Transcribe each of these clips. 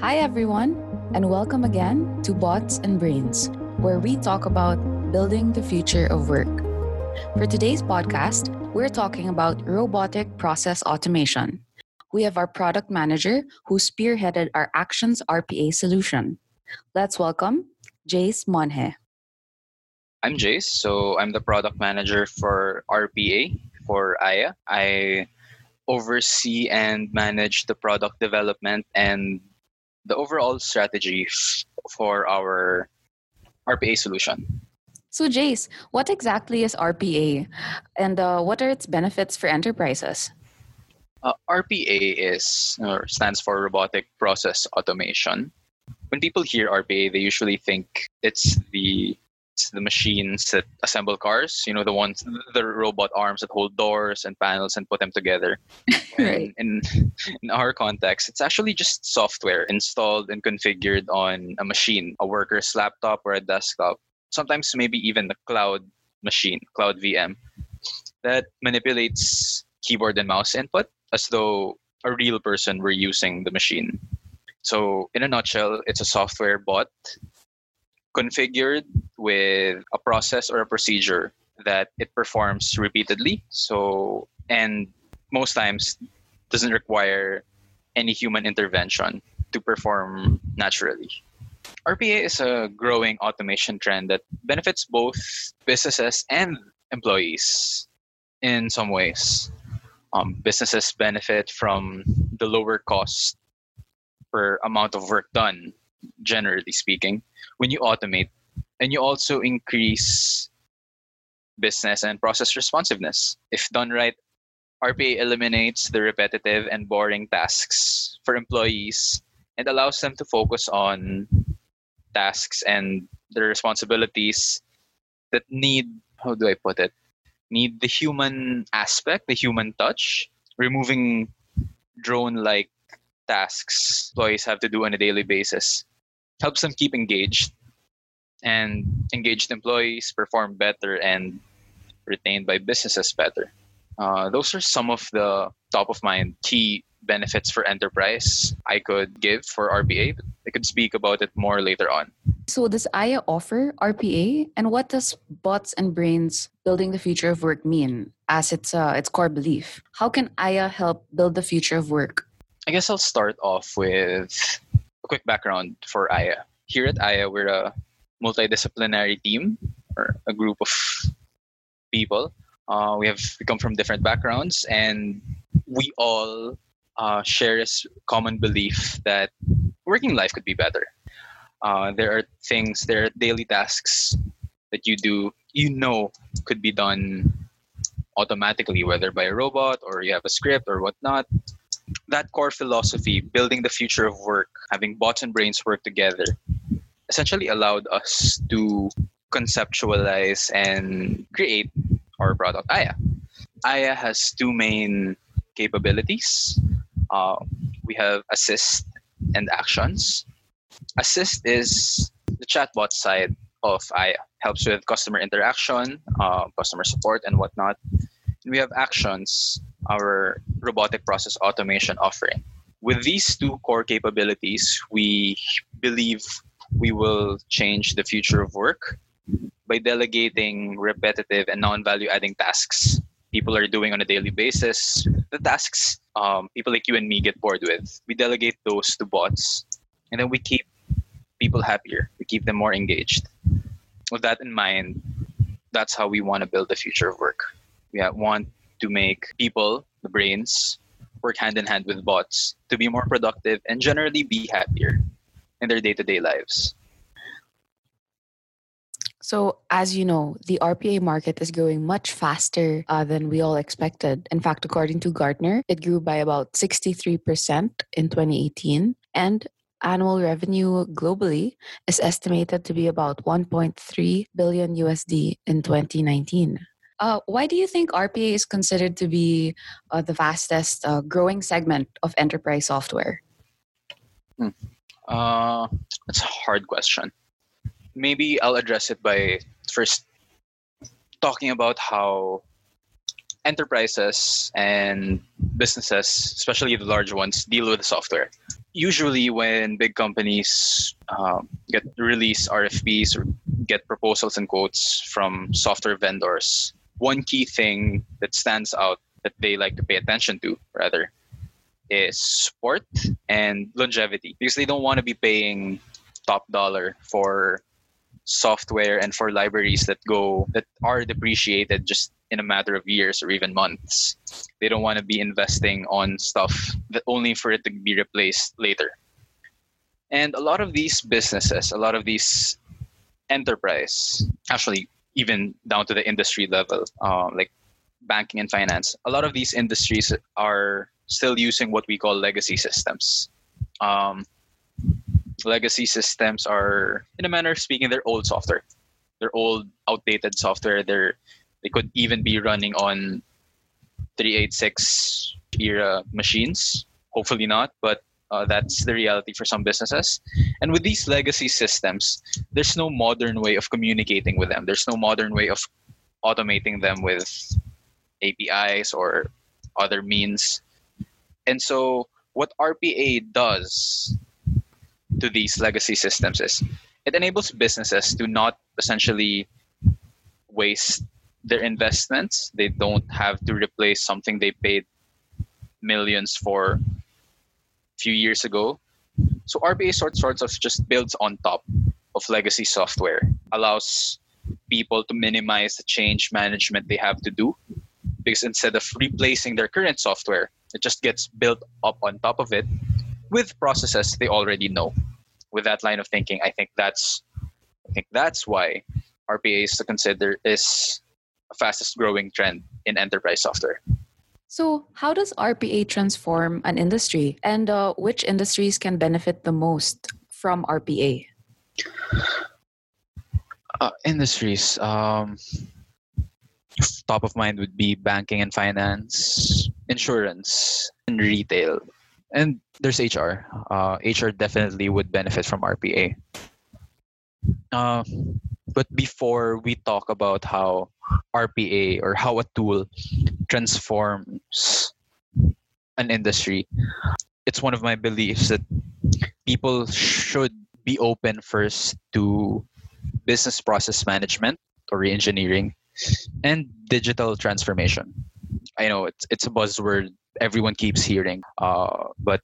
Hi, everyone, and welcome again to Bots and Brains, where we talk about building the future of work. For today's podcast, we're talking about robotic process automation. We have our product manager who spearheaded our Actions RPA solution. Let's welcome Jace Monhe. I'm Jace, so I'm the product manager for RPA for Aya. I oversee and manage the product development and the overall strategy for our RPA solution. So, Jace, what exactly is RPA and uh, what are its benefits for enterprises? Uh, RPA is or stands for Robotic Process Automation. When people hear RPA, they usually think it's the the machines that assemble cars. You know, the ones the robot arms that hold doors and panels and put them together. right. In in our context, it's actually just software installed and configured on a machine, a worker's laptop or a desktop. Sometimes maybe even the cloud machine, cloud VM, that manipulates keyboard and mouse input as though a real person were using the machine. So, in a nutshell, it's a software bot configured with a process or a procedure that it performs repeatedly. So, and most times doesn't require any human intervention to perform naturally. RPA is a growing automation trend that benefits both businesses and employees in some ways. Um, businesses benefit from the lower cost per amount of work done, generally speaking, when you automate, and you also increase business and process responsiveness. If done right, RPA eliminates the repetitive and boring tasks for employees and allows them to focus on tasks and the responsibilities that need, how do I put it, need the human aspect, the human touch, removing drone like tasks employees have to do on a daily basis. Helps them keep engaged. And engaged employees perform better and retained by businesses better. Uh, those are some of the top of mind key benefits for enterprise I could give for RPA. I could speak about it more later on. So, does Aya offer RPA, and what does bots and brains building the future of work mean as its uh, its core belief? How can Aya help build the future of work? I guess I'll start off with a quick background for Aya. Here at Aya, we're a multidisciplinary team or a group of people. Uh, we have we come from different backgrounds, and we all uh, share this common belief that working life could be better. Uh, there are things, there are daily tasks that you do, you know, could be done automatically, whether by a robot or you have a script or whatnot. That core philosophy, building the future of work, having bots and brains work together, essentially allowed us to conceptualize and create our product, Aya. Aya has two main capabilities. Uh, we have assist and actions. Assist is the chatbot side of Aya, helps with customer interaction, uh, customer support, and whatnot. And we have actions, our robotic process automation offering. With these two core capabilities, we believe we will change the future of work by delegating repetitive and non-value adding tasks people are doing on a daily basis. The tasks um, people like you and me get bored with. We delegate those to bots and then we keep people happier. We keep them more engaged. With that in mind that's how we want to build the future of work. We want to make people the brains work hand in hand with bots to be more productive and generally be happier in their day-to-day lives so, as you know, the RPA market is growing much faster uh, than we all expected. In fact, according to Gartner, it grew by about 63% in 2018. And annual revenue globally is estimated to be about 1.3 billion USD in 2019. Uh, why do you think RPA is considered to be uh, the fastest uh, growing segment of enterprise software? Hmm. Uh, that's a hard question maybe I'll address it by first talking about how enterprises and businesses, especially the large ones, deal with software. usually when big companies um, get release RFPs or get proposals and quotes from software vendors, one key thing that stands out that they like to pay attention to rather is support and longevity because they don't want to be paying top dollar for software and for libraries that go that are depreciated just in a matter of years or even months. They don't want to be investing on stuff that only for it to be replaced later. And a lot of these businesses, a lot of these enterprise, actually even down to the industry level, uh, like banking and finance, a lot of these industries are still using what we call legacy systems. Um, legacy systems are, in a manner of speaking, they're old software. They're old, outdated software. They're they could even be running on 386 era machines. Hopefully not, but uh, that's the reality for some businesses. And with these legacy systems, there's no modern way of communicating with them. There's no modern way of automating them with APIs or other means. And so, what RPA does to these legacy systems is it enables businesses to not essentially waste their investments. They don't have to replace something they paid millions for few years ago. So RPA sort sorts of just builds on top of legacy software, allows people to minimize the change management they have to do. Because instead of replacing their current software, it just gets built up on top of it with processes they already know. With that line of thinking, I think that's I think that's why RPA is to consider is a fastest growing trend in enterprise software. So, how does RPA transform an industry, and uh, which industries can benefit the most from RPA? Uh, industries. Um, top of mind would be banking and finance, insurance, and retail. And there's HR. Uh, HR definitely would benefit from RPA. Uh, but before we talk about how RPA or how a tool transforms an industry, it's one of my beliefs that people should be open first to business process management or reengineering and digital transformation. I know it's it's a buzzword everyone keeps hearing, uh, but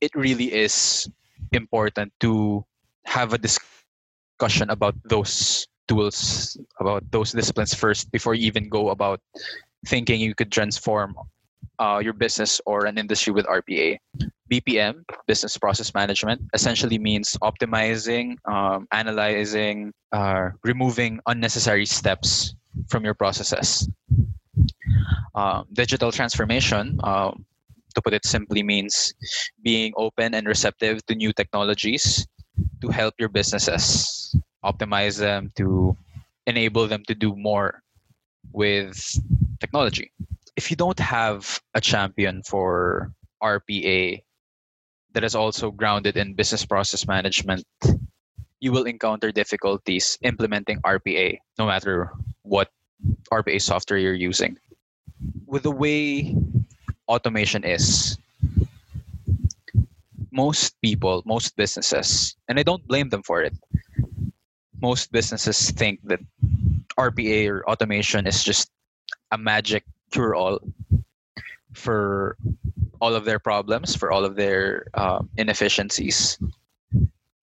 it really is important to have a discussion about those tools about those disciplines first before you even go about thinking you could transform uh, your business or an industry with RPA. BPM, business process management, essentially means optimizing, um, analyzing, uh, removing unnecessary steps from your processes. Um, digital transformation, um, to put it simply, means being open and receptive to new technologies to help your businesses optimize them, to enable them to do more with technology. If you don't have a champion for RPA that is also grounded in business process management, you will encounter difficulties implementing RPA no matter what RPA software you're using. With the way automation is, most people, most businesses, and I don't blame them for it, most businesses think that RPA or automation is just a magic cure all for all of their problems, for all of their um, inefficiencies.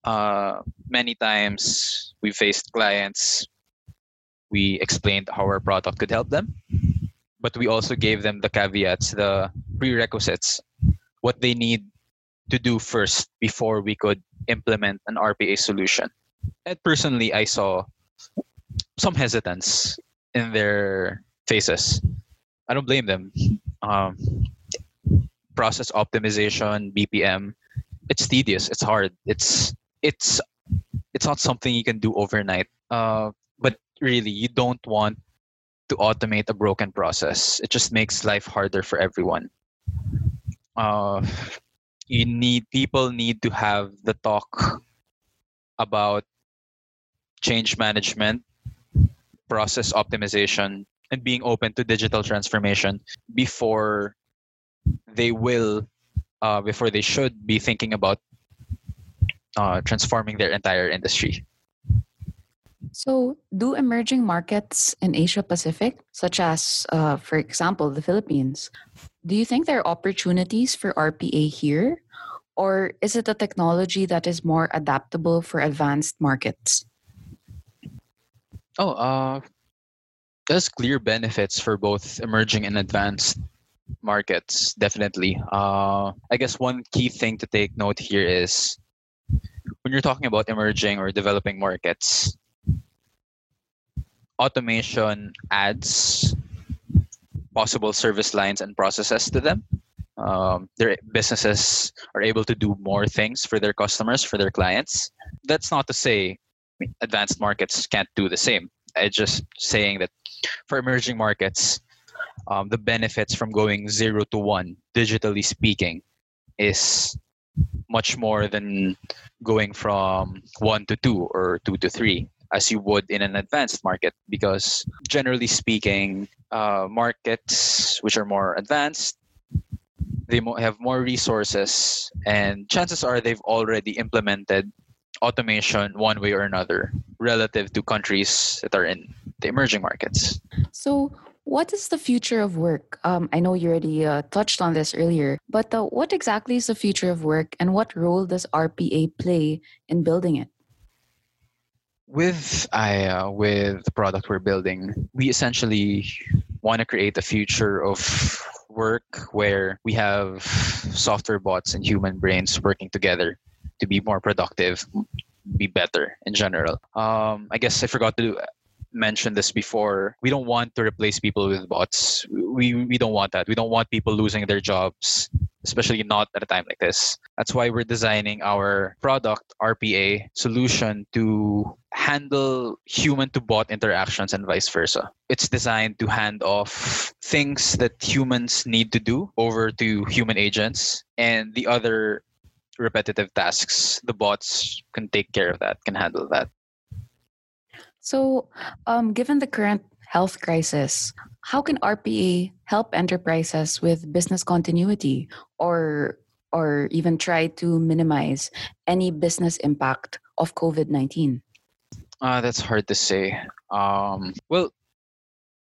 Uh, many times we faced clients, we explained how our product could help them, but we also gave them the caveats, the prerequisites, what they need to do first before we could implement an RPA solution personally, I saw some hesitance in their faces. I don't blame them. Um, process optimization, BPM, it's tedious. It's hard. It's it's it's not something you can do overnight. Uh, but really, you don't want to automate a broken process. It just makes life harder for everyone. Uh, you need people need to have the talk about change management, process optimization, and being open to digital transformation before they will uh, before they should be thinking about uh, transforming their entire industry. So, do emerging markets in Asia Pacific, such as, uh, for example, the Philippines, do you think there are opportunities for RPA here? Or is it a technology that is more adaptable for advanced markets? Oh, uh, there's clear benefits for both emerging and advanced markets, definitely. Uh, I guess one key thing to take note here is when you're talking about emerging or developing markets, automation adds possible service lines and processes to them. Um, their businesses are able to do more things for their customers, for their clients. That's not to say advanced markets can't do the same. It's just saying that for emerging markets, um, the benefits from going zero to one, digitally speaking, is much more than going from one to two or two to three as you would in an advanced market because generally speaking uh, markets which are more advanced they have more resources and chances are they've already implemented automation one way or another relative to countries that are in the emerging markets so what is the future of work? Um, I know you already uh, touched on this earlier, but uh, what exactly is the future of work and what role does RPA play in building it? with I uh, with the product we're building, we essentially want to create a future of work where we have software bots and human brains working together to be more productive, be better in general. Um, I guess I forgot to mentioned this before. We don't want to replace people with bots. We we don't want that. We don't want people losing their jobs, especially not at a time like this. That's why we're designing our product RPA solution to handle human to bot interactions and vice versa. It's designed to hand off things that humans need to do over to human agents and the other repetitive tasks the bots can take care of that can handle that so, um, given the current health crisis, how can RPA help enterprises with business continuity or or even try to minimize any business impact of COVID 19? Uh, that's hard to say. Um, well,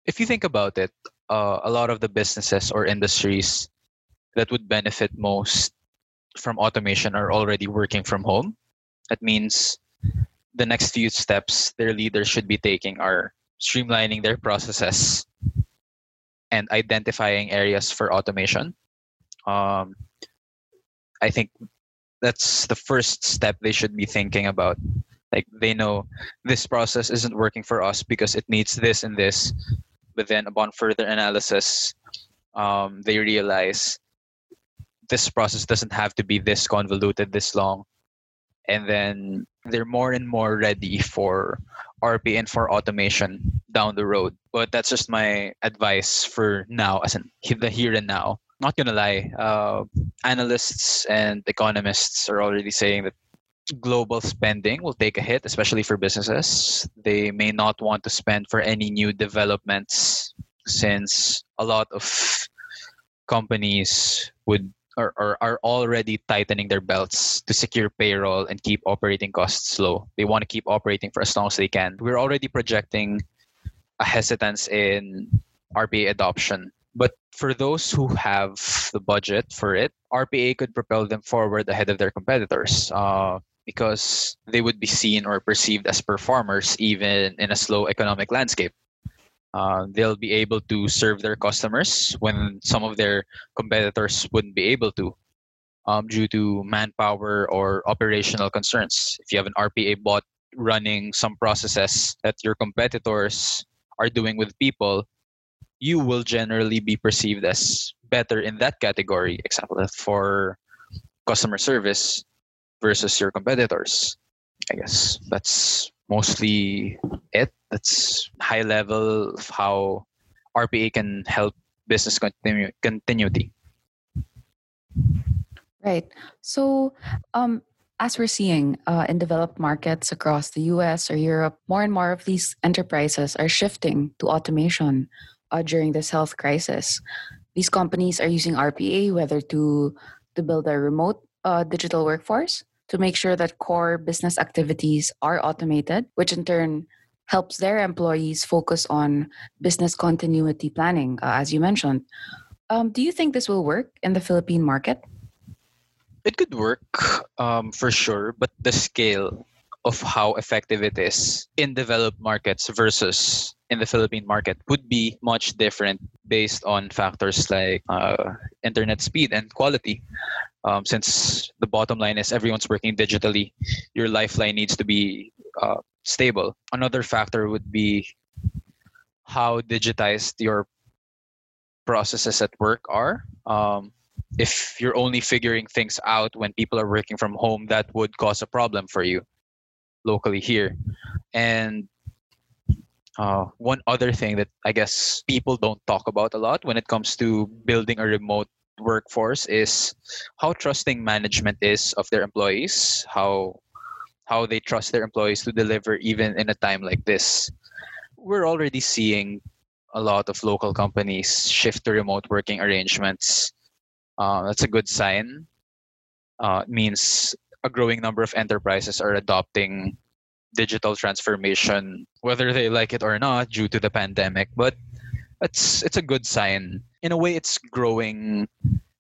if you think about it, uh, a lot of the businesses or industries that would benefit most from automation are already working from home. That means the next few steps their leaders should be taking are streamlining their processes and identifying areas for automation. Um, I think that's the first step they should be thinking about. Like they know this process isn't working for us because it needs this and this, but then upon further analysis, um, they realize this process doesn't have to be this convoluted, this long and then they're more and more ready for RPA and for automation down the road. But that's just my advice for now, as in the here and now. Not gonna lie, uh, analysts and economists are already saying that global spending will take a hit, especially for businesses. They may not want to spend for any new developments since a lot of companies would or, or are already tightening their belts to secure payroll and keep operating costs low. They want to keep operating for as long as they can. We're already projecting a hesitance in RPA adoption. But for those who have the budget for it, RPA could propel them forward ahead of their competitors uh, because they would be seen or perceived as performers even in a slow economic landscape. Uh, they'll be able to serve their customers when some of their competitors wouldn't be able to um, due to manpower or operational concerns. If you have an RPA bot running some processes that your competitors are doing with people, you will generally be perceived as better in that category, example for customer service versus your competitors. I guess that's mostly it. That's high level of how RPA can help business continu- continuity. Right. So, um, as we're seeing uh, in developed markets across the US or Europe, more and more of these enterprises are shifting to automation uh, during this health crisis. These companies are using RPA whether to to build a remote uh, digital workforce to make sure that core business activities are automated, which in turn helps their employees focus on business continuity planning, uh, as you mentioned. Um, do you think this will work in the Philippine market? It could work um, for sure, but the scale of how effective it is in developed markets versus in the Philippine market would be much different based on factors like uh, internet speed and quality. Um, since the bottom line is everyone's working digitally, your lifeline needs to be uh, stable. Another factor would be how digitized your processes at work are. Um, if you're only figuring things out when people are working from home, that would cause a problem for you locally here. And uh, one other thing that I guess people don't talk about a lot when it comes to building a remote workforce is how trusting management is of their employees, how how they trust their employees to deliver even in a time like this. We're already seeing a lot of local companies shift to remote working arrangements. Uh, that's a good sign. Uh, it means a growing number of enterprises are adopting digital transformation, whether they like it or not, due to the pandemic. But it's it's a good sign. In a way, it's growing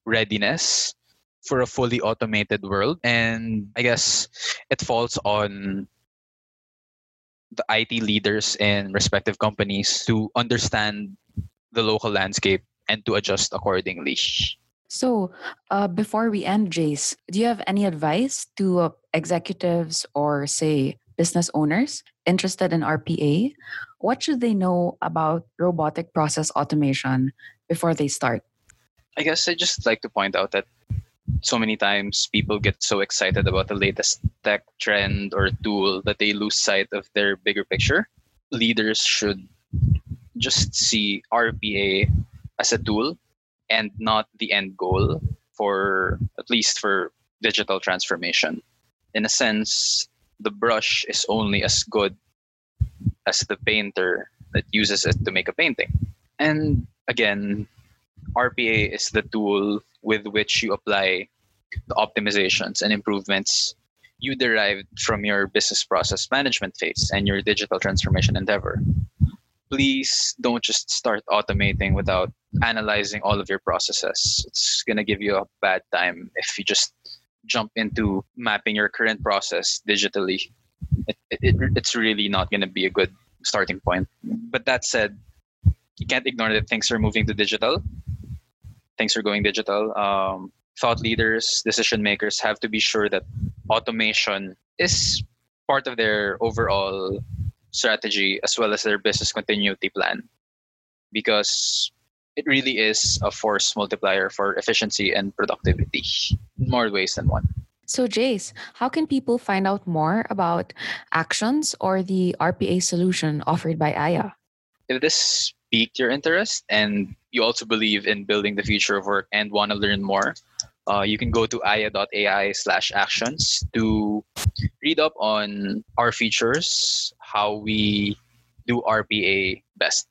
readiness for a fully automated world, and I guess it falls on the IT leaders in respective companies to understand the local landscape and to adjust accordingly. So, uh, before we end, Jace, do you have any advice to uh, executives or, say, business owners interested in RPA? What should they know about robotic process automation before they start? I guess I just like to point out that so many times people get so excited about the latest tech trend or tool that they lose sight of their bigger picture. Leaders should just see RPA as a tool and not the end goal for at least for digital transformation. In a sense, the brush is only as good as the painter that uses it to make a painting. And again, RPA is the tool with which you apply the optimizations and improvements you derived from your business process management phase and your digital transformation endeavor please don't just start automating without analyzing all of your processes. It's going to give you a bad time if you just jump into mapping your current process digitally. It, it, it's really not going to be a good starting point. But that said, you can't ignore that things are moving to digital. Things are going digital. Um, thought leaders, decision makers have to be sure that automation is part of their overall strategy as well as their business continuity plan because it really is a force multiplier for efficiency and productivity in more ways than one. So, Jace, how can people find out more about actions or the RPA solution offered by Aya? If this piqued your interest and you also believe in building the future of work and want to learn more, uh, you can go to aya.ai slash actions to read up on our features, how we do RPA best.